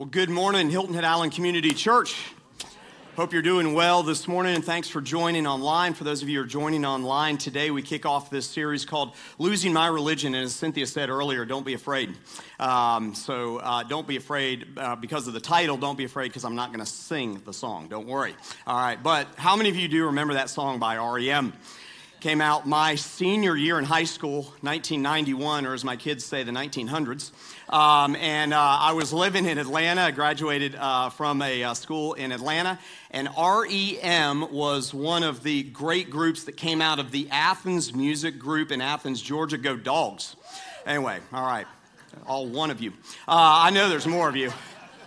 Well, good morning, Hilton Head Island Community Church. Hope you're doing well this morning, and thanks for joining online. For those of you who are joining online today, we kick off this series called Losing My Religion. And as Cynthia said earlier, don't be afraid. Um, so uh, don't be afraid uh, because of the title. Don't be afraid because I'm not going to sing the song. Don't worry. All right, but how many of you do remember that song by REM? Came out my senior year in high school, 1991, or as my kids say, the 1900s. Um, and uh, I was living in Atlanta. I graduated uh, from a uh, school in Atlanta. And REM was one of the great groups that came out of the Athens music group in Athens, Georgia. Go Dogs. Anyway, all right. All one of you. Uh, I know there's more of you.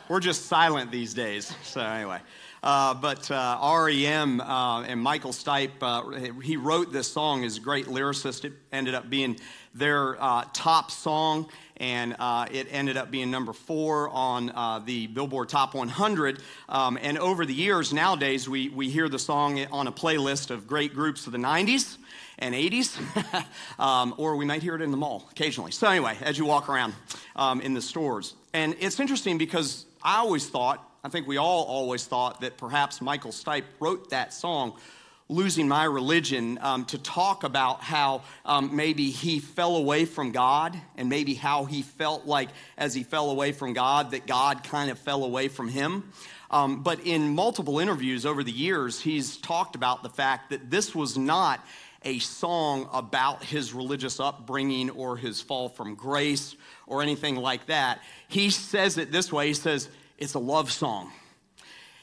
We're just silent these days. So, anyway. Uh, but uh, REM uh, and Michael Stipe, uh, he wrote this song as a great lyricist. It ended up being their uh, top song, and it ended up being number four on the Billboard Top 100. Um, and over the years, nowadays, we, we hear the song on a playlist of great groups of the 90s and 80s, um, or we might hear it in the mall occasionally. So, anyway, as you walk around um, in the stores. And it's interesting because I always thought, I think we all always thought that perhaps Michael Stipe wrote that song, Losing My Religion, um, to talk about how um, maybe he fell away from God and maybe how he felt like as he fell away from God, that God kind of fell away from him. Um, but in multiple interviews over the years, he's talked about the fact that this was not a song about his religious upbringing or his fall from grace or anything like that. He says it this way He says, it's a love song.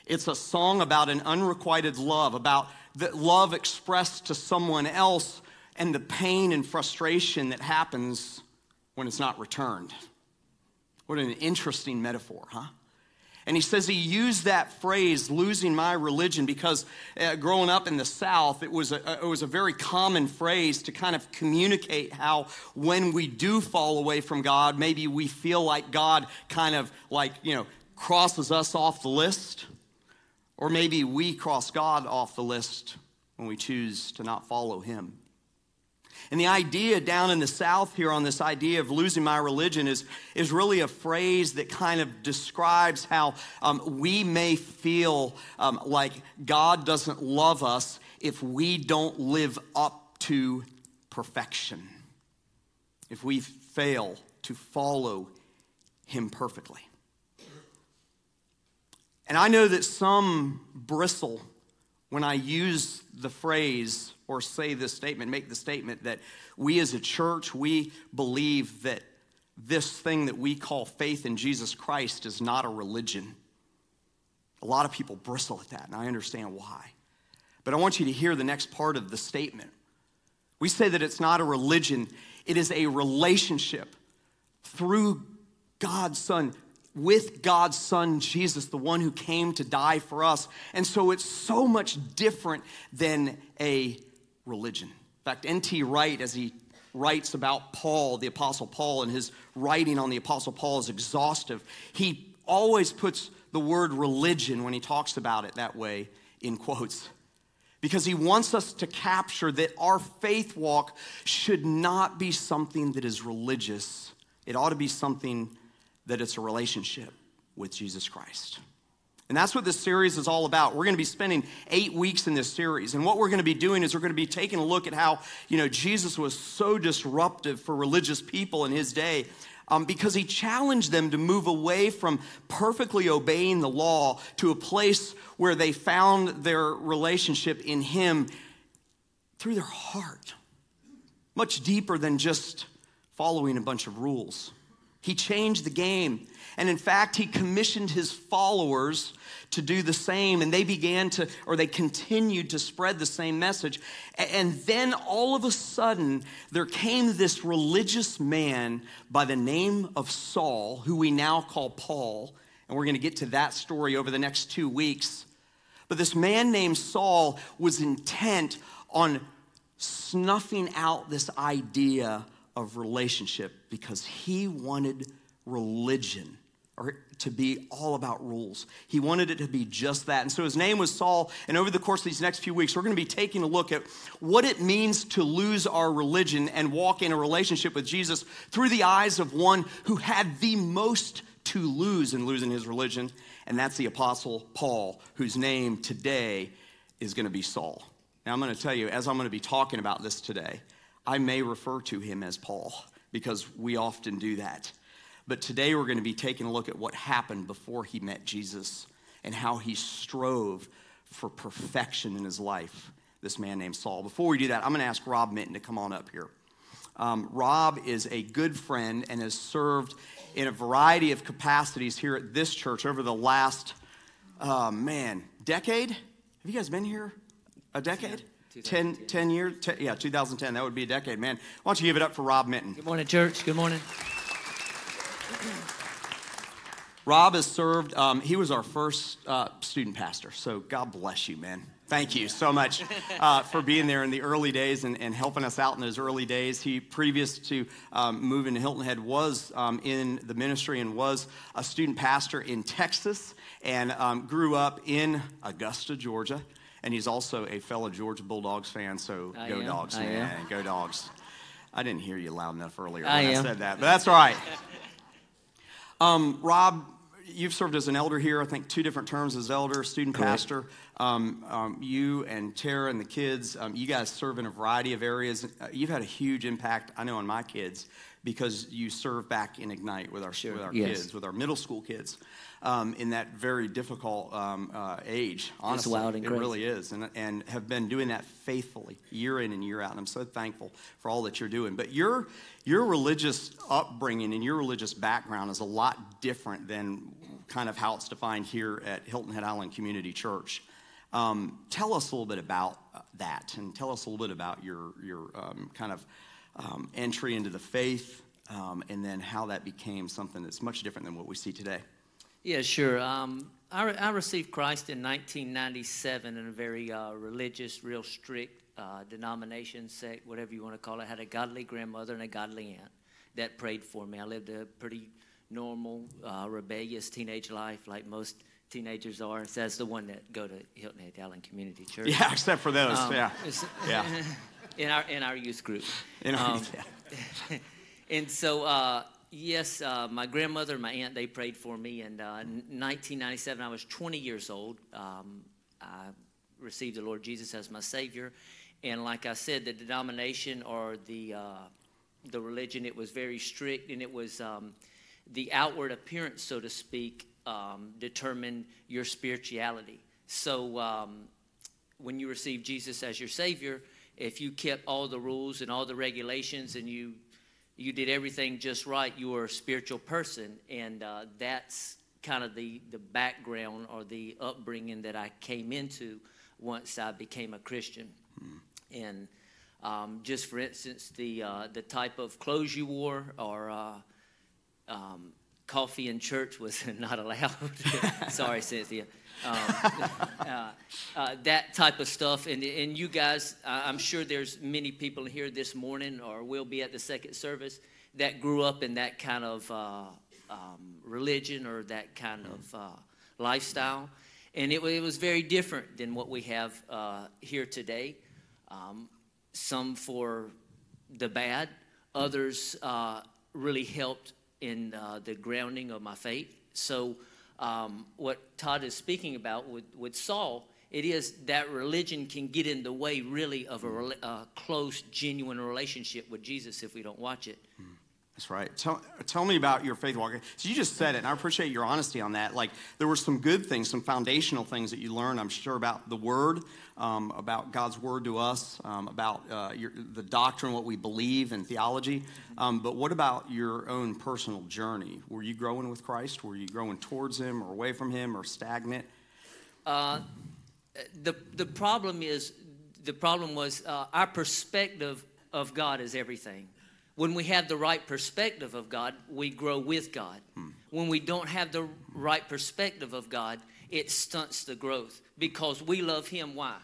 It's a song about an unrequited love, about the love expressed to someone else and the pain and frustration that happens when it's not returned. What an interesting metaphor, huh? And he says he used that phrase, losing my religion, because uh, growing up in the South, it was, a, it was a very common phrase to kind of communicate how when we do fall away from God, maybe we feel like God kind of like, you know, crosses us off the list, or maybe we cross God off the list when we choose to not follow Him. And the idea down in the South here on this idea of losing my religion is, is really a phrase that kind of describes how um, we may feel um, like God doesn't love us if we don't live up to perfection, if we fail to follow Him perfectly. And I know that some bristle when I use the phrase or say this statement, make the statement that we as a church, we believe that this thing that we call faith in Jesus Christ is not a religion. A lot of people bristle at that, and I understand why. But I want you to hear the next part of the statement. We say that it's not a religion, it is a relationship through God's Son with God's Son, Jesus, the one who came to die for us. And so it's so much different than a religion. In fact, N.T. Wright, as he writes about Paul, the Apostle Paul, and his writing on the Apostle Paul is exhaustive. He always puts the word religion when he talks about it that way in quotes because he wants us to capture that our faith walk should not be something that is religious. It ought to be something that it's a relationship with Jesus Christ. And that's what this series is all about. We're going to be spending eight weeks in this series. And what we're going to be doing is we're going to be taking a look at how, you know, Jesus was so disruptive for religious people in his day um, because he challenged them to move away from perfectly obeying the law to a place where they found their relationship in him through their heart, much deeper than just following a bunch of rules. He changed the game. And in fact, he commissioned his followers to do the same. And they began to, or they continued to spread the same message. And then all of a sudden, there came this religious man by the name of Saul, who we now call Paul. And we're going to get to that story over the next two weeks. But this man named Saul was intent on snuffing out this idea of relationship because he wanted religion or to be all about rules. He wanted it to be just that. And so his name was Saul. And over the course of these next few weeks, we're going to be taking a look at what it means to lose our religion and walk in a relationship with Jesus through the eyes of one who had the most to lose in losing his religion, and that's the Apostle Paul, whose name today is going to be Saul. Now, I'm going to tell you, as I'm going to be talking about this today, I may refer to him as Paul because we often do that. But today we're going to be taking a look at what happened before he met Jesus and how he strove for perfection in his life, this man named Saul. Before we do that, I'm going to ask Rob Minton to come on up here. Um, Rob is a good friend and has served in a variety of capacities here at this church over the last, uh, man, decade. Have you guys been here a decade? 10, 10 years? 10, yeah, 2010. That would be a decade, man. Why don't you give it up for Rob Minton? Good morning, church. Good morning. Rob has served, um, he was our first uh, student pastor. So God bless you, man. Thank you so much uh, for being there in the early days and, and, helping us out in those early days. He, previous to um, moving to Hilton Head, was um, in the ministry and was a student pastor in Texas and um, grew up in Augusta, Georgia. And he's also a fellow Georgia Bulldogs fan, so I go am. dogs, I man. am. Go dogs. I didn't hear you loud enough earlier I when I said that, but that's all right. Um, Rob, you've served as an elder here, I think two different terms as elder, student Correct. pastor. Um, um, you and Tara and the kids, um, you guys serve in a variety of areas. Uh, you've had a huge impact, I know, on my kids because you serve back in Ignite with our, with our Yes. kids, with our middle school kids. Um, in that very difficult um, uh, age, honestly, it crazy. really is, and, and have been doing that faithfully year in and year out. And I'm so thankful for all that you're doing. But your your religious upbringing and your religious background is a lot different than kind of how it's defined here at Hilton Head Island Community Church. Um, tell us a little bit about that, and tell us a little bit about your your um, kind of um, entry into the faith, um, and then how that became something that's much different than what we see today. Yeah, sure. Um, I, re- I received Christ in 1997 in a very uh, religious, real strict uh, denomination, sect, whatever you want to call it. I had a godly grandmother and a godly aunt that prayed for me. I lived a pretty normal, uh, rebellious teenage life, like most teenagers are. So that's the one that go to Hilton Head Island Community Church. Yeah, except for those. Um, yeah, yeah. in our in our youth group. In our- Um, yeah. and so, uh, yes, uh, my grandmother and my aunt they prayed for me. And uh, in 1997, I was 20 years old. Um, I received the Lord Jesus as my Savior, and like I said, the denomination or the uh, the religion it was very strict, and it was um, the outward appearance, so to speak, um, determined your spirituality. So. Um, when you receive Jesus as your Savior, if you kept all the rules and all the regulations and you you did everything just right, you were a spiritual person, and uh, that's kind of the the background or the upbringing that I came into once I became a Christian. And um, just for instance, the uh, the type of clothes you wore or uh, um, coffee in church was not allowed. Sorry, Cynthia. Um, uh, uh, that type of stuff, and and you guys, I'm sure there's many people here this morning or will be at the second service that grew up in that kind of uh, um, religion or that kind of lifestyle, and it, it was very different than what we have uh, here today. Um, some for the bad, others uh, really helped in uh, the grounding of my faith. So, um, what Todd is speaking about with, with Saul, it is that religion can get in the way, really, of a, a close, genuine relationship with Jesus if we don't watch it. That's right. Tell, tell me about your faith walk. So you just said it, and I appreciate your honesty on that. Like there were some good things, some foundational things that you learned. I'm sure about the Word, um, about God's Word to us, um, about uh, your, the doctrine, what we believe, and theology. Um, but what about your own personal journey? Were you growing with Christ? Were you growing towards Him, or away from Him, or stagnant? the the problem is the problem was uh, our perspective of God is everything. When we have the right perspective of God, we grow with God. When we don't have the right perspective of God, it stunts the growth because we love Him. Why?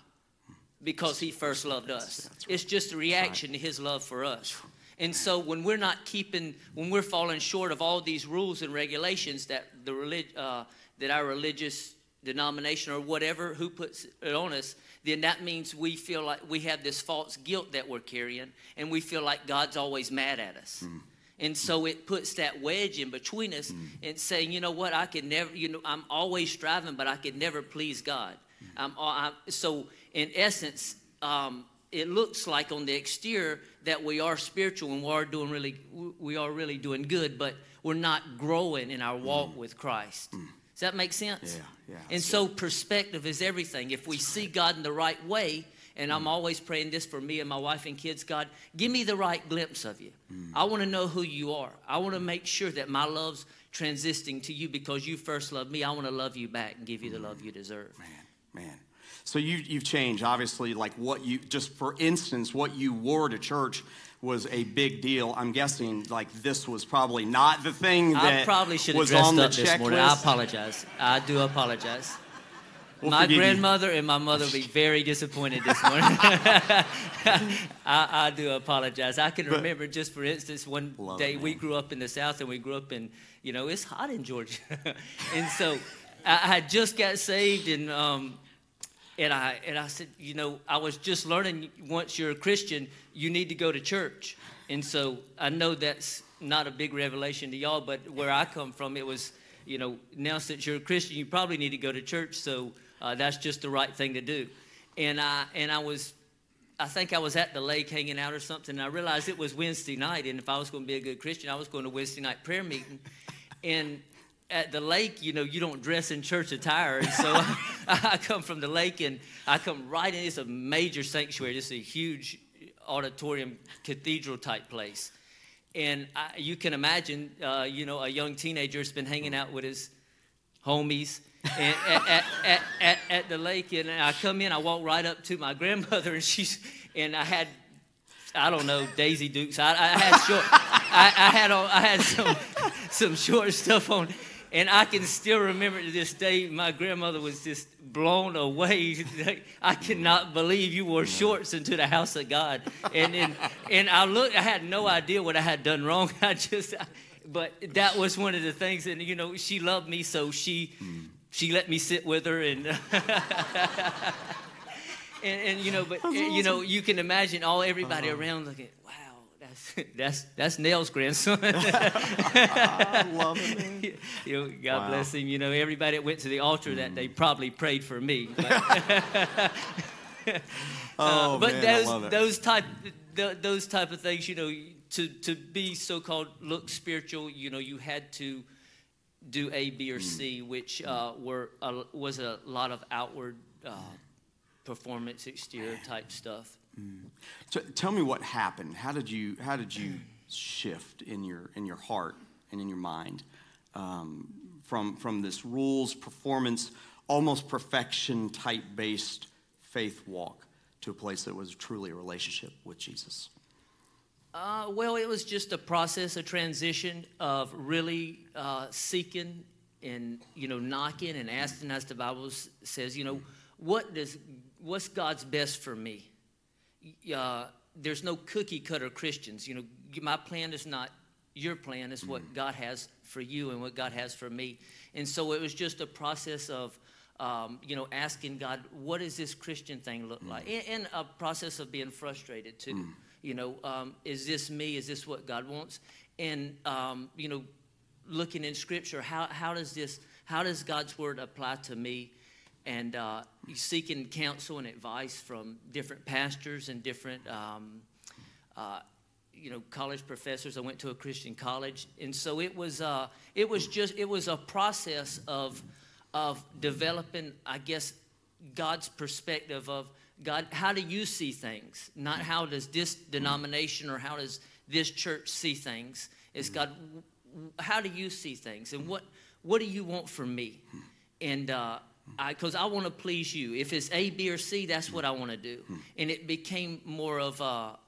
Because He first loved us. It's just a reaction to His love for us. And so when we're not keeping, when we're falling short of all these rules and regulations that the relig- uh, that our religious denomination or whatever who puts it on us, then that means we feel like we have this false guilt that we're carrying, and we feel like God's always mad at us. Mm. And so it puts that wedge in between us mm. and saying, you know what, I can never, you know, I'm always striving, but I can never please God. Mm. I'm, I'm, so in essence, um, it looks like on the exterior that we are spiritual and we are doing really, we are really doing good, but we're not growing in our walk with Christ. Does that make sense? Yeah, yeah, And so perspective is everything. If we see God in the right way, and I'm mm. always praying this for me and my wife and kids, God, give me the right glimpse of you. Mm. I want to know who you are. I want to make sure that my love's transiting to you because you first loved me. I want to love you back and give you the love mm. you deserve. Man, man. So you, you've changed, obviously, like what you, just for instance, what you wore to church was a big deal. I'm guessing like this was probably not the thing that I probably should have was dressed on the up this morning. I apologize. I do apologize. We'll my forgive you. grandmother and my mother will be very disappointed this morning. I, I do apologize. I can remember, just for instance, one day it, we grew up in the South and we grew up in, you know, it's hot in Georgia. and so I, I just got saved and, um, and I, and I said, you know, I was just learning once you're a Christian, you need to go to church. And so I know that's not a big revelation to y'all, but where I come from, it was, you know, now since you're a Christian, you probably need to go to church. So uh, that's just the right thing to do. And I, and I was, I think I was at the lake hanging out or something. And I realized it was Wednesday night. And if I was going to be a good Christian, I was going to Wednesday night prayer meeting. And at the lake, you know, you don't dress in church attire. So I, come from the lake and I come right in. It's a major sanctuary. This is a huge auditorium, cathedral type place. And I, you can imagine, uh, you know, a young teenager has been hanging out with his homies and at, at, at, at, the lake. And I come in, I walk right up to my grandmother, and she's, and I had I don't know, Daisy Dukes. I, I had short, I, I had I had some some short stuff on, and I can still remember to this day. My grandmother was just blown away. I cannot believe you wore shorts into the house of God. And and, and I looked. I had no idea what I had done wrong. I just, but that was one of the things. And you know, she loved me, so she hmm. she let me sit with her and. and, and you know, but you know, you can imagine all everybody uh-huh. around looking. Wow, that's that's Nell's grandson. I love man. you know, God Wow. bless him. You know, everybody that went to the altar that day probably prayed for me. But, Oh, but man, those love it. those type th- those type of things, you know, to to be so called look spiritual, you know, you had to do A, B, or C, Mm. which uh, were a, was a lot of outward uh, performance, exterior type stuff. So tell me what happened. How did you how did you shift in your in your heart and in your mind um, from from this rules performance almost perfection type based faith walk to a place that was truly a relationship with Jesus? Uh, well, it was just a process, a transition of really uh, seeking and you know knocking and asking, as the Bible says, you know, what does what's God's best for me? Uh, there's no cookie cutter Christians. You know, my plan is not your plan; is what God has for you and what God has for me. And so it was just a process of. Um, you know, asking God, what does this Christian thing look like? And, and a process of being frustrated too. You know, um, is this me? Is this what God wants? And um, you know, looking in Scripture, how how does this? How does God's word apply to me? And uh, seeking counsel and advice from different pastors and different. Um, uh, you know, college professors. I went to a Christian college, and so it was. Uh, it was just. It was a process of, of developing. I guess God's perspective of God. How do you see things? Not how does this denomination or how does this church see things? It's God. How do you see things, and what what do you want from me? And uh, I, because I want to please you. If it's A, B, or C, that's what I want to do. And it became more of a,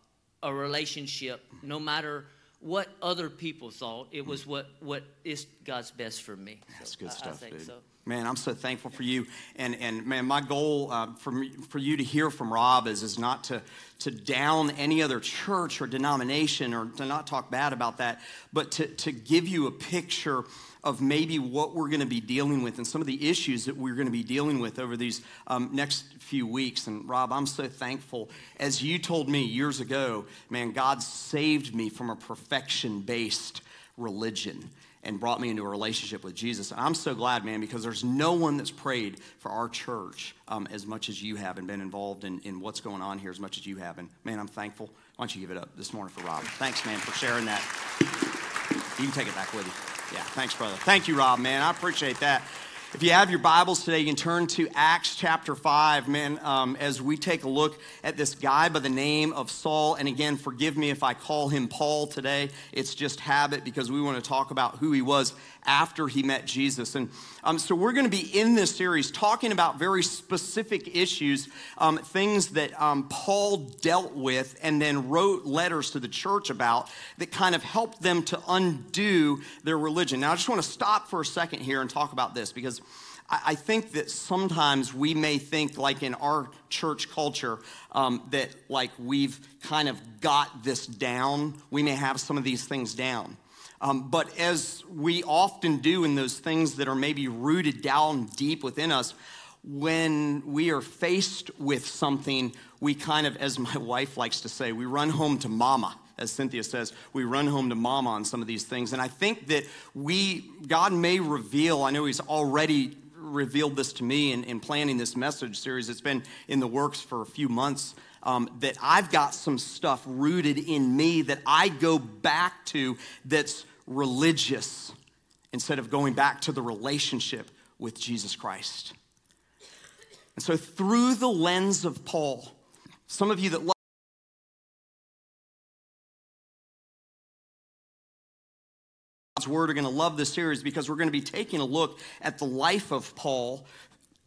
a relationship, no matter what other people thought. It was what what is God's best for me. That's So good I- stuff, I think dude. so. Man, I'm so thankful for you. And and man, my goal uh, for me, for you to hear from Rob is is not to to down any other church or denomination or to not talk bad about that, but to to give you a picture of maybe what we're going to be dealing with and some of the issues that we're going to be dealing with over these um, next few weeks. And Rob, I'm so thankful. As you told me years ago, man, God saved me from a perfection based religion and brought me into a relationship with Jesus. And I'm so glad, man, because there's no one that's prayed for our church um, as much as you have and been involved in, in what's going on here as much as you have. And man, I'm thankful. Why don't you give it up this morning for Rob? Thanks, man, for sharing that. You can take it back with you. Yeah, thanks, brother. Thank you, Rob, man. I appreciate that. If you have your Bibles today, you can turn to Acts chapter 5, man, um, as we take a look at this guy by the name of Saul. And again, forgive me if I call him Paul today. It's just habit because we want to talk about who he was after he met Jesus. And um, so we're going to be in this series talking about very specific issues, um, things that um, Paul dealt with and then wrote letters to the church about that kind of helped them to undo their religion. Now, I just want to stop for a second here and talk about this because I think that sometimes we may think, like in our church culture, um, that like we've kind of got this down. We may have some of these things down. Um, but as we often do in those things that are maybe rooted down deep within us, when we are faced with something, we kind of, as my wife likes to say, we run home to mama. As Cynthia says, we run home to mama on some of these things. And I think that we, God may reveal, I know He's already revealed this to me in, in planning this message series. It's been in the works for a few months. Um, that I've got some stuff rooted in me that I go back to that's religious instead of going back to the relationship with Jesus Christ. And so, through the lens of Paul, some of you that love Word are going to love this series because we're going to be taking a look at the life of Paul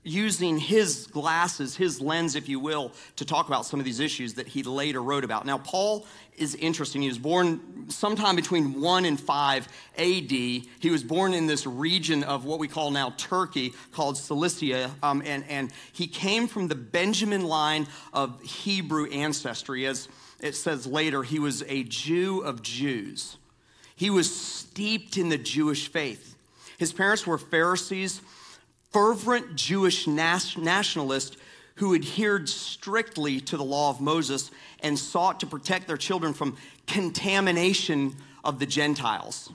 using his glasses, his lens, if you will, to talk about some of these issues that he later wrote about. Now, Paul is interesting. He was born sometime between 1 and 5 AD. He was born in this region of what we call now Turkey, called Cilicia, um, and, and he came from the Benjamin line of Hebrew ancestry. As it says later, he was a Jew of Jews. He was steeped in the Jewish faith. His parents were Pharisees fervent Jewish nationalists who adhered strictly to the law of Moses and sought to protect their children from contamination of the Gentiles.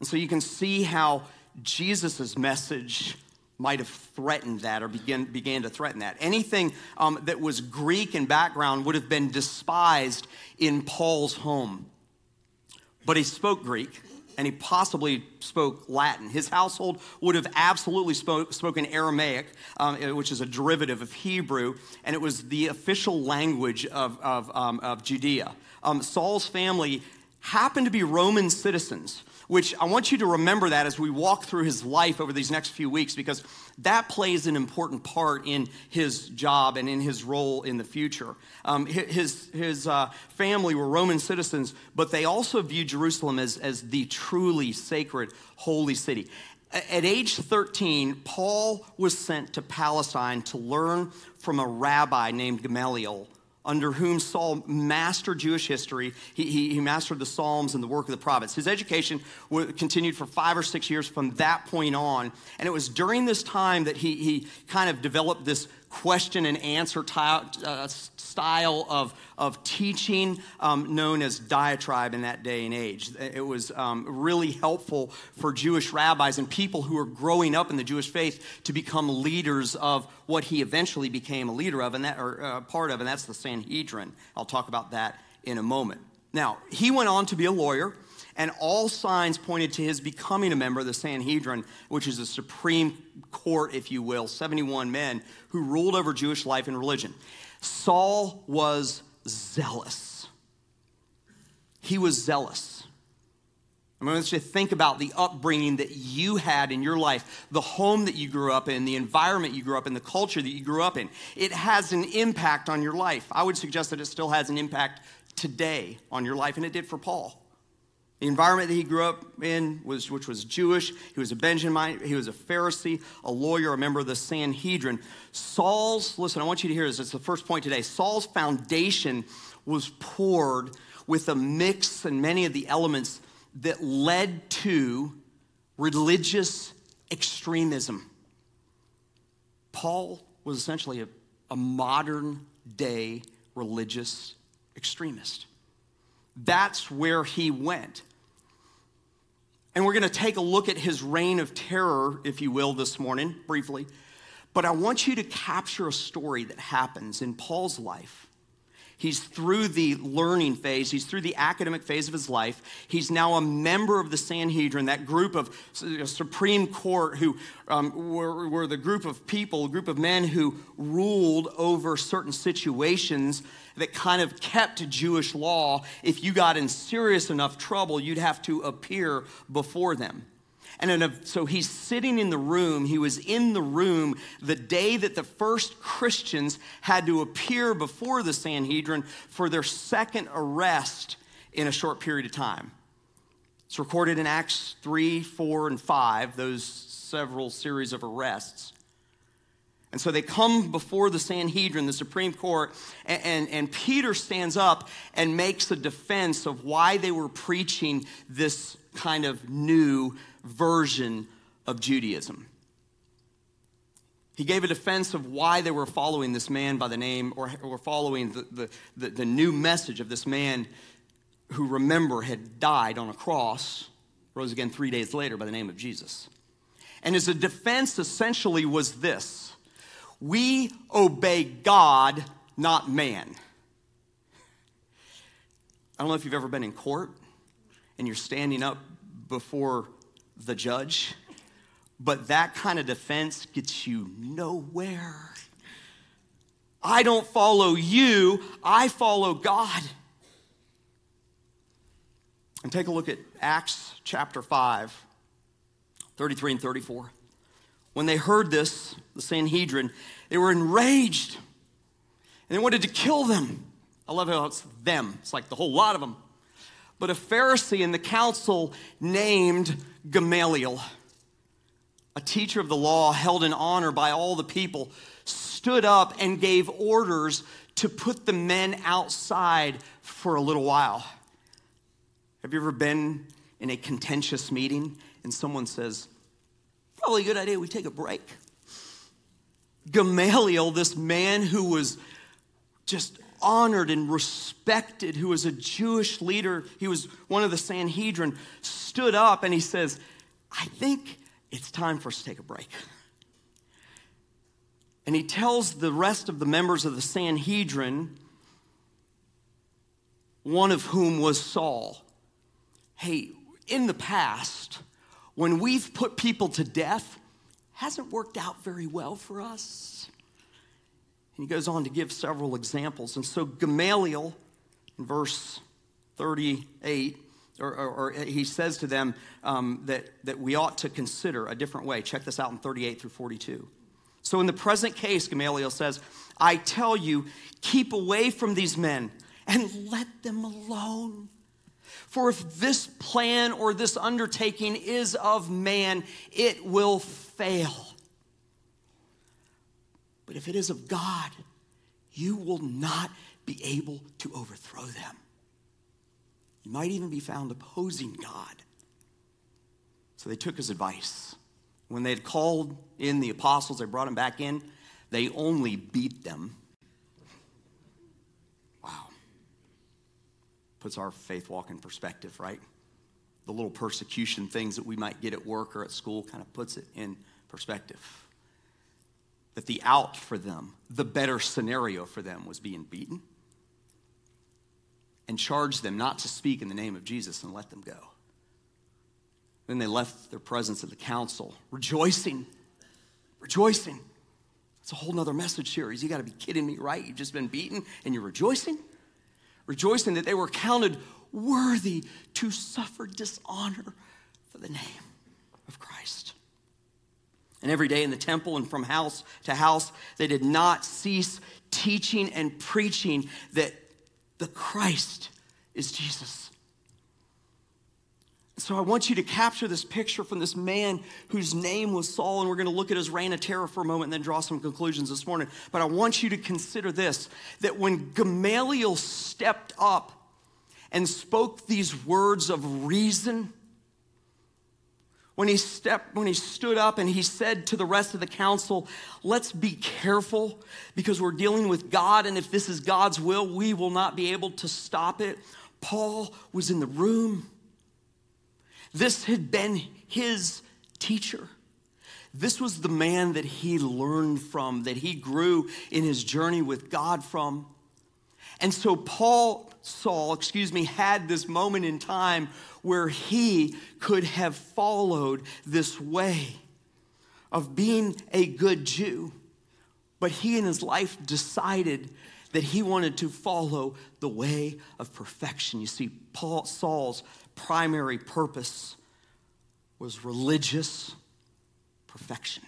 And so you can see how Jesus' message might have threatened that or began, began to threaten that. Anything um, that was Greek in background would have been despised in Paul's home. But he spoke Greek and he possibly spoke Latin. His household would have absolutely spoke, spoken Aramaic, um, which is a derivative of Hebrew, and it was the official language of, of, um, of Judea. Um, Saul's family happened to be Roman citizens which I want you to remember that as we walk through his life over these next few weeks, because that plays an important part in his job and in his role in the future. Um, his his uh, family were Roman citizens, but they also viewed Jerusalem as, as the truly sacred, holy city. At age 13, Paul was sent to Palestine to learn from a rabbi named Gamaliel under whom Saul mastered Jewish history. He, he, he, mastered the Psalms and the work of the prophets. His education continued for five or six years from that point on. And it was during this time that he, he kind of developed this question and answer uh, style of, of teaching um, known as diatribe in that day and age. It was um, really helpful for Jewish rabbis and people who were growing up in the Jewish faith to become leaders of what he eventually became a leader of and that or uh, part of, and that's the Sanhedrin. I'll talk about that in a moment. Now, he went on to be a lawyer and all signs pointed to his becoming a member of the Sanhedrin, which is the supreme court, if you will, 71 men who ruled over Jewish life and religion. Saul was zealous. He was zealous. I want you to think about the upbringing that you had in your life, the home that you grew up in, the environment you grew up in, the culture that you grew up in. It has an impact on your life. I would suggest that it still has an impact today on your life, and it did for Paul. The environment that he grew up in was, which was Jewish. He was a Benjamin. He was a Pharisee, a lawyer, a member of the Sanhedrin. Saul's, listen, I want you to hear this. It's the first point today. Saul's foundation was poured with a mix and many of the elements that led to religious extremism. Paul was essentially a, a modern day religious extremist. That's where he went. And we're going to take a look at his reign of terror, if you will, this morning, briefly. But I want you to capture a story that happens in Paul's life. He's through the learning phase, he's through the academic phase of his life. He's now a member of the Sanhedrin, that group of Supreme Court who um, were, were the group of people, a group of men who ruled over certain situations that kind of kept Jewish law. If you got in serious enough trouble, you'd have to appear before them. And so he's sitting in the room. He was in the room the day that the first Christians had to appear before the Sanhedrin for their second arrest in a short period of time. It's recorded in Acts 3, 4, and 5, those several series of arrests. And so they come before the Sanhedrin, the Supreme Court, and, and, and, Peter stands up and makes a defense of why they were preaching this kind of new version of Judaism. He gave a defense of why they were following this man by the name, or, or following the, the, the, the new message of this man who, remember, had died on a cross, rose again three days later by the name of Jesus. And his defense essentially was this we obey God, not man. I don't know if you've ever been in court and you're standing up before the judge, but that kind of defense gets you nowhere. I don't follow you, I follow God. And take a look at Acts chapter 5, 33 and 34. When they heard this, the Sanhedrin, they were enraged and they wanted to kill them. I love how it's them, it's like the whole lot of them. But a Pharisee in the council named Gamaliel, a teacher of the law held in honor by all the people, stood up and gave orders to put the men outside for a little while. Have you ever been in a contentious meeting and someone says, Probably a good idea we take a break? Gamaliel, this man who was just honored and respected, who was a Jewish leader, he was one of the Sanhedrin, stood up and he says, I think it's time for us to take a break. And he tells the rest of the members of the Sanhedrin, one of whom was Saul, hey, in the past, when we've put people to death, hasn't worked out very well for us. And he goes on to give several examples. And so Gamaliel, in verse 38, or, or, or he says to them um, that, that we ought to consider a different way. Check this out in 38 through 42. So, in the present case, Gamaliel says, I tell you, keep away from these men and let them alone. For if this plan or this undertaking is of man, it will fail. But if it is of God, you will not be able to overthrow them. You might even be found opposing God. So they took his advice. When they had called in the apostles, they brought them back in, they only beat them. Wow. Puts our faith walk in perspective, right? The little persecution things that we might get at work or at school kind of puts it in perspective that the out for them, the better scenario for them, was being beaten and charged them not to speak in the name of Jesus and let them go. Then they left their presence at the council, rejoicing, rejoicing. It's a whole nother message series. You got to be kidding me, right? You've just been beaten and you're rejoicing? Rejoicing that they were counted worthy to suffer dishonor for the name of Christ. And every day in the temple and from house to house, they did not cease teaching and preaching that the Christ is Jesus. So I want you to capture this picture from this man whose name was Saul, and we're going to look at his reign of terror for a moment and then draw some conclusions this morning. But I want you to consider this that when Gamaliel stepped up and spoke these words of reason, when he stepped when he stood up and he said to the rest of the council let's be careful because we're dealing with god and if this is god's will we will not be able to stop it. Paul was in the room. This had been his teacher. This was the man that he learned from that he grew in his journey with god from and so paul saul excuse me had this moment in time where he could have followed this way of being a good Jew. But he in his life decided that he wanted to follow the way of perfection. You see, Paul, Saul's primary purpose was religious perfection.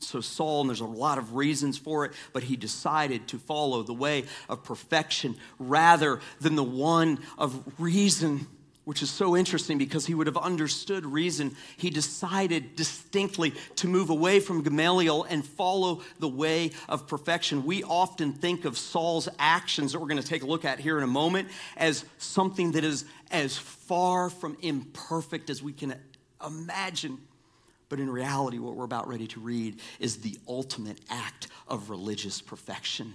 So, Saul, and there's a lot of reasons for it, but he decided to follow the way of perfection rather than the one of reason, which is so interesting because he would have understood reason. He decided distinctly to move away from Gamaliel and follow the way of perfection. We often think of Saul's actions that we're going to take a look at here in a moment as something that is as far from imperfect as we can imagine. But in reality, what we're about ready to read is the ultimate act of religious perfection.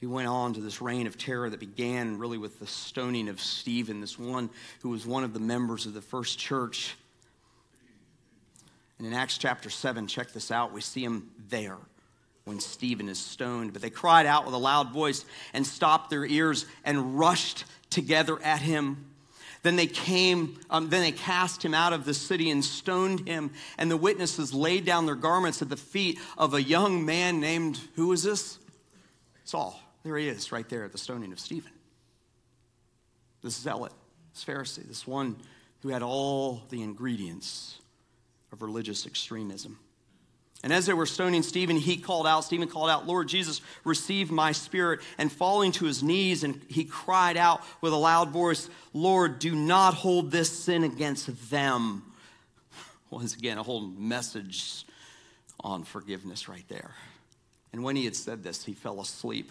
He went on to this reign of terror that began really with the stoning of Stephen, this one who was one of the members of the first church. And in Acts chapter 7, check this out, we see him there when Stephen is stoned. But they cried out with a loud voice and stopped their ears and rushed together at him. Then they came, um, then they cast him out of the city and stoned him. And the witnesses laid down their garments at the feet of a young man named, who is this? Saul. There he is, right there at the stoning of Stephen. This zealot, this Pharisee, this one who had all the ingredients of religious extremism. And as they were stoning Stephen, he called out, Stephen called out, Lord Jesus, receive my spirit. And falling to his knees, and he cried out with a loud voice, Lord, do not hold this sin against them. Once again, a whole message on forgiveness right there. And when he had said this, he fell asleep.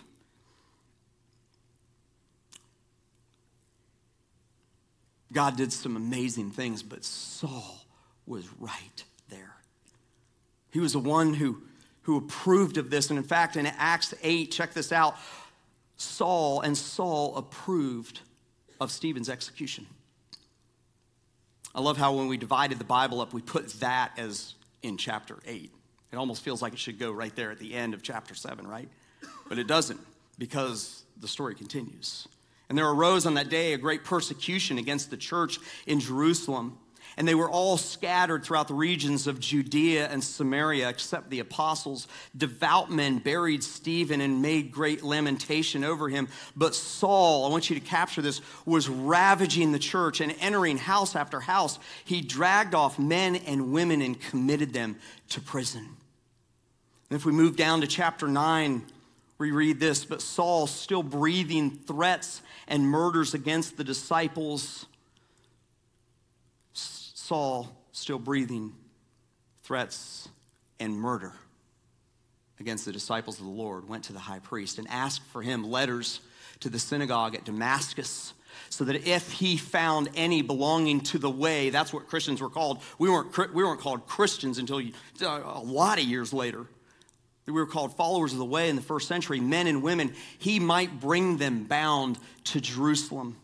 God did some amazing things, but Saul was right. He was the one who, who approved of this. And in fact, in Acts 8, check this out Saul and Saul approved of Stephen's execution. I love how when we divided the Bible up, we put that as in chapter 8. It almost feels like it should go right there at the end of chapter 7, right? But it doesn't because the story continues. And there arose on that day a great persecution against the church in Jerusalem. And they were all scattered throughout the regions of Judea and Samaria, except the apostles. Devout men buried Stephen and made great lamentation over him. But Saul, I want you to capture this, was ravaging the church and entering house after house. He dragged off men and women and committed them to prison. And if we move down to chapter 9, we read this But Saul, still breathing threats and murders against the disciples, Saul, still breathing threats and murder against the disciples of the Lord, went to the high priest and asked for him letters to the synagogue at Damascus so that if he found any belonging to the way, that's what Christians were called. We weren't, we weren't called Christians until uh, a lot of years later. We were called followers of the way in the first century, men and women. He might bring them bound to Jerusalem.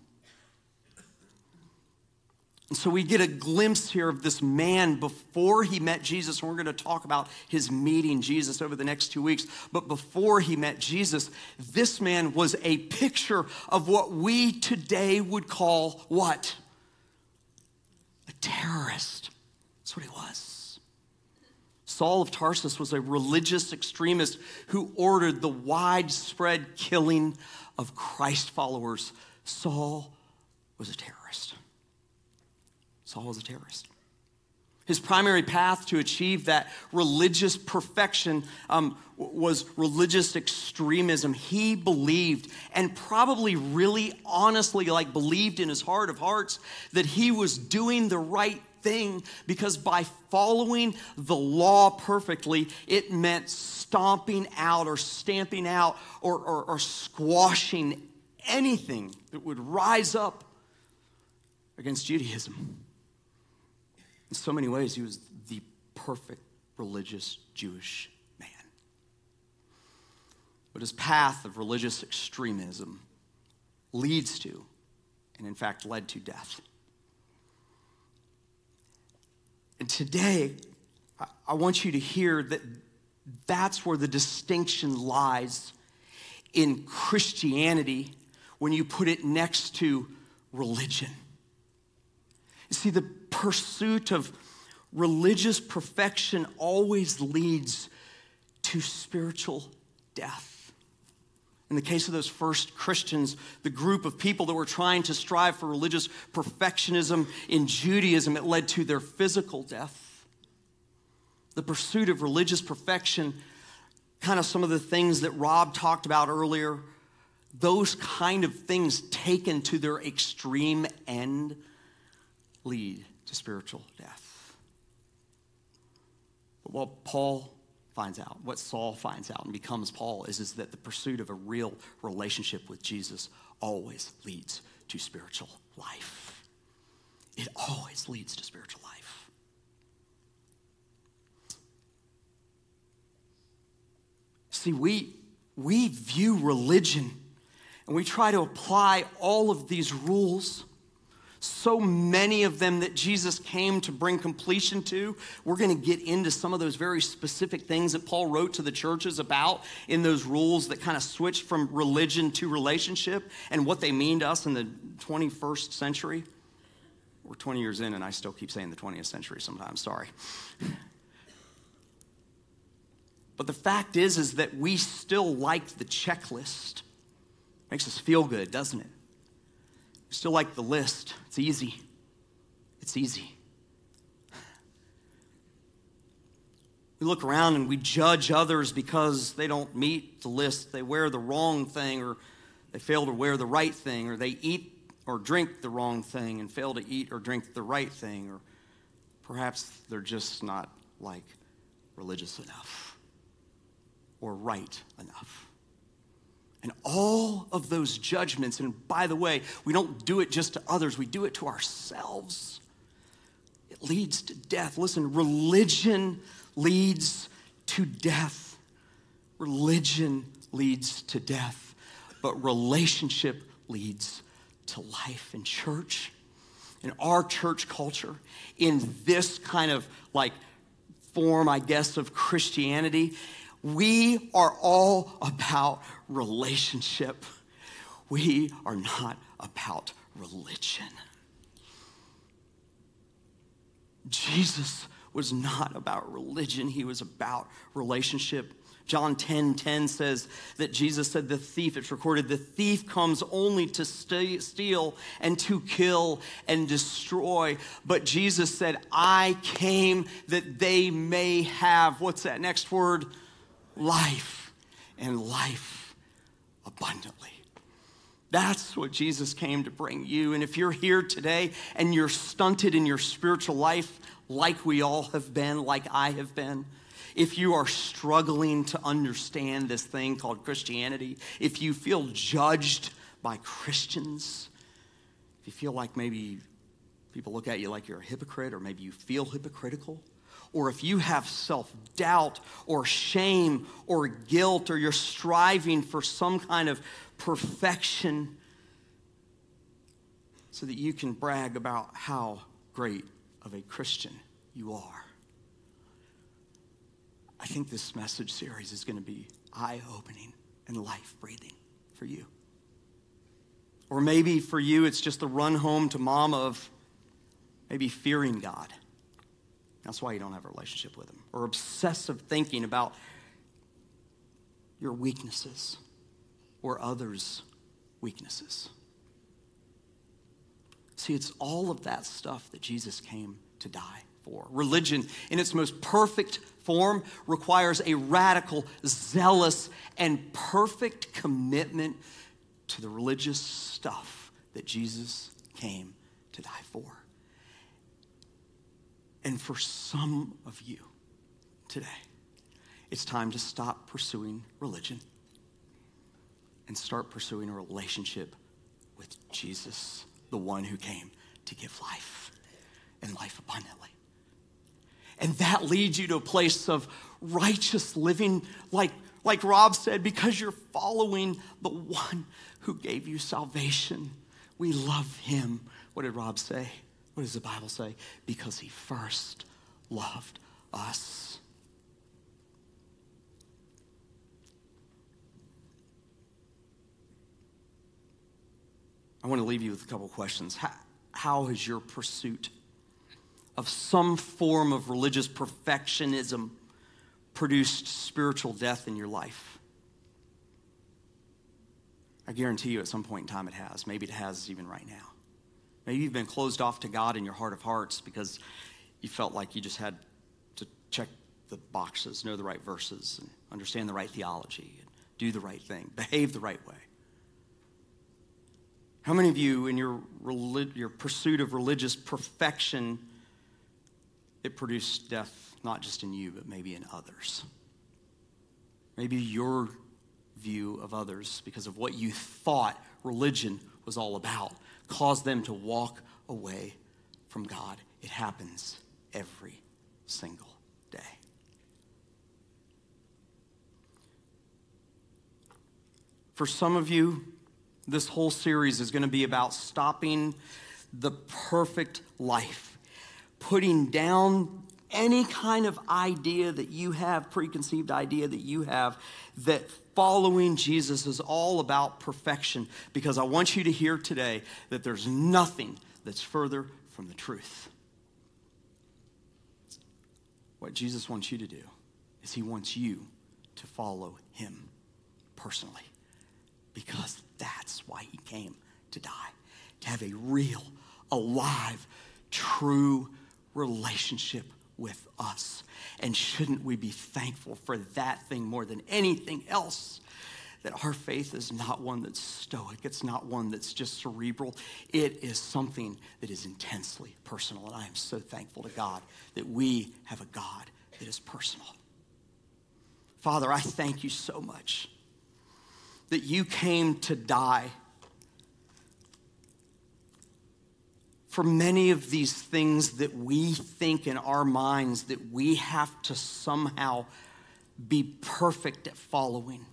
And so we get a glimpse here of this man before he met Jesus. And we're going to talk about his meeting Jesus over the next two weeks. But before he met Jesus, this man was a picture of what we today would call what? A terrorist. That's what he was. Saul of Tarsus was a religious extremist who ordered the widespread killing of Christ followers. Saul was a terrorist. Saul was a terrorist. His primary path to achieve that religious perfection um, was religious extremism. He believed, and probably really honestly, like believed in his heart of hearts, that he was doing the right thing because by following the law perfectly, it meant stomping out or stamping out or, or, or squashing anything that would rise up against Judaism. In so many ways, he was the perfect religious Jewish man. But his path of religious extremism leads to, and in fact led to death. And today, I want you to hear that that's where the distinction lies in Christianity when you put it next to religion. You see, the pursuit of religious perfection always leads to spiritual death. In the case of those first Christians, the group of people that were trying to strive for religious perfectionism in Judaism, it led to their physical death. The pursuit of religious perfection, kind of some of the things that Rob talked about earlier, those kind of things taken to their extreme end lead to spiritual death. But what Paul finds out, what Saul finds out and becomes Paul, is, is that the pursuit of a real relationship with Jesus always leads to spiritual life. It always leads to spiritual life. See, we, we view religion and we try to apply all of these rules so many of them that Jesus came to bring completion to. We're going to get into some of those very specific things that Paul wrote to the churches about in those rules that kind of switched from religion to relationship and what they mean to us in the 21st century. We're 20 years in, and I still keep saying the 20th century sometimes, sorry. But the fact is, is that we still like the checklist. Makes us feel good, doesn't it? Still like the list. It's easy. It's easy. We look around and we judge others because they don't meet the list. They wear the wrong thing, or they fail to wear the right thing, or they eat or drink the wrong thing and fail to eat or drink the right thing, or perhaps they're just not like religious enough or right enough. And all of those judgments, and by the way, we don't do it just to others, we do it to ourselves. It leads to death. Listen, religion leads to death. Religion leads to death, but relationship leads to life. In church, in our church culture, in this kind of like form, I guess, of Christianity, we are all about relationship. We are not about religion. Jesus was not about religion, he was about relationship. John 10 10 says that Jesus said, The thief, it's recorded, the thief comes only to steal and to kill and destroy. But Jesus said, I came that they may have, what's that next word? Life and life abundantly. That's what Jesus came to bring you. And if you're here today and you're stunted in your spiritual life, like we all have been, like I have been, if you are struggling to understand this thing called Christianity, if you feel judged by Christians, if you feel like maybe people look at you like you're a hypocrite or maybe you feel hypocritical, or if you have self doubt or shame or guilt, or you're striving for some kind of perfection so that you can brag about how great of a Christian you are. I think this message series is going to be eye opening and life breathing for you. Or maybe for you, it's just the run home to mom of maybe fearing God that's why you don't have a relationship with Him. Or obsessive thinking about your weaknesses or others' weaknesses. See, it's all of that stuff that Jesus came to die for. Religion, in its most perfect form, requires a radical, zealous, and perfect commitment to the religious stuff that Jesus came to die for. And for some of you today, it's time to stop pursuing religion and start pursuing a relationship with Jesus, the one who came to give life and life abundantly. And that leads you to a place of righteous living, like, like Rob said, because you're following the one who gave you salvation. We love him. What did Rob say? What does the Bible say? Because he first loved us. I want to leave you with a couple questions. How, how has your pursuit of some form of religious perfectionism produced spiritual death in your life? I guarantee you at some point in time it has. Maybe it has even right now. Maybe you've been closed off to God in your heart of hearts because you felt like you just had to check the boxes, know the right verses, and understand the right theology, and do the right thing, behave the right way. How many of you, in your, relig- your pursuit of religious perfection, it produced death not just in you, but maybe in others? Maybe your view of others, because of what you thought religion was all about, caused them to walk away from God. It happens every single day. For some of you, this whole series is going to be about stopping the perfect life, putting down any kind of idea that you have, preconceived idea that you have, that following Jesus is all about perfection. Because I want you to hear today that there's nothing that's further from the truth. What Jesus wants you to do is he wants you to follow him personally because that's why he came to die to have a real, alive, true relationship with us. And shouldn't we be thankful for that thing more than anything else? That our faith is not one that's stoic, it's not one that's just cerebral. It is something that is intensely personal. And I am so thankful to God that we have a God that is personal. Father, I thank you so much that you came to die for many of these things that we think in our minds that we have to somehow be perfect at following.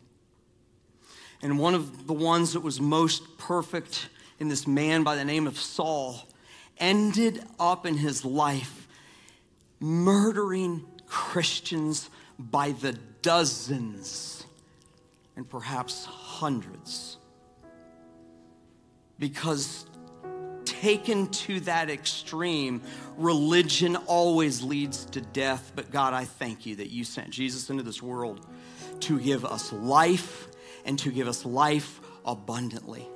And one of the ones that was most perfect in this man by the name of Saul ended up in his life murdering Christians by the dozens and perhaps hundreds. Because taken to that extreme, religion always leads to death. But God, I thank you that you sent Jesus into this world to give us life and to give us life abundantly.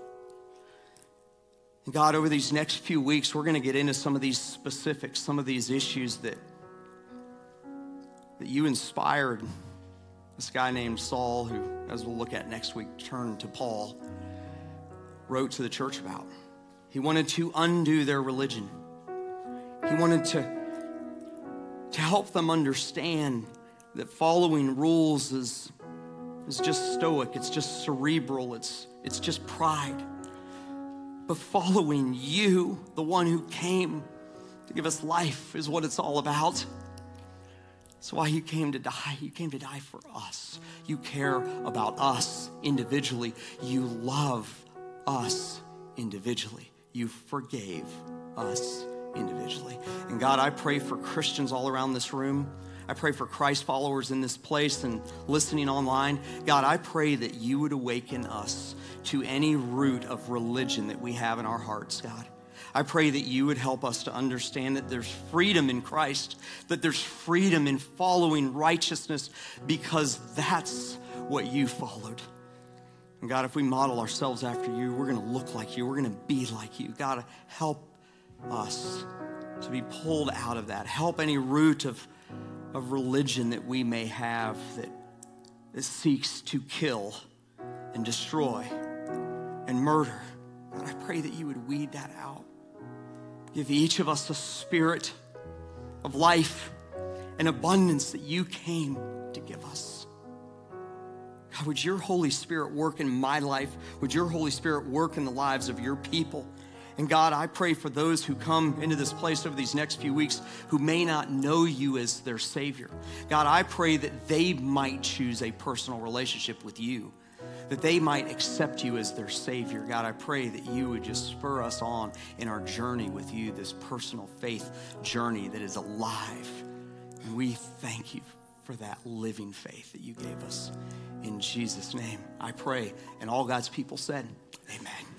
God, over these next few weeks, we're going to get into some of these specifics, some of these issues that, that you inspired this guy named Saul, who, as we'll look at next week, turned to Paul, wrote to the church about. He wanted to undo their religion. He wanted to, to help them understand that following rules is, is just stoic, it's just cerebral, it's, it's just pride. But following you, the one who came to give us life, is what it's all about. That's why you came to die. You came to die for us. You care about us individually. You love us individually. You forgave us individually. And God, I pray for Christians all around this room. I pray for Christ followers in this place and listening online. God, I pray that you would awaken us to any root of religion that we have in our hearts, God. I pray that you would help us to understand that there's freedom in Christ, that there's freedom in following righteousness because that's what you followed. And God, if we model ourselves after you, we're going to look like you. We're going to be like you. God, help us to be pulled out of that. Help any root of, of religion that we may have that, that seeks to kill and destroy and murder. God, I pray that you would weed that out. Give each of us a spirit of life and abundance that you came to give us. God, would your Holy Spirit work in my life? Would your Holy Spirit work in the lives of your people? And God, I pray for those who come into this place over these next few weeks who may not know you as their Savior. God, I pray that they might choose a personal relationship with you, that they might accept you as their Savior. God, I pray that you would just spur us on in our journey with you, this personal faith journey that is alive. And we thank you for that living faith that you gave us. In Jesus' name, I pray. And all God's people said, Amen.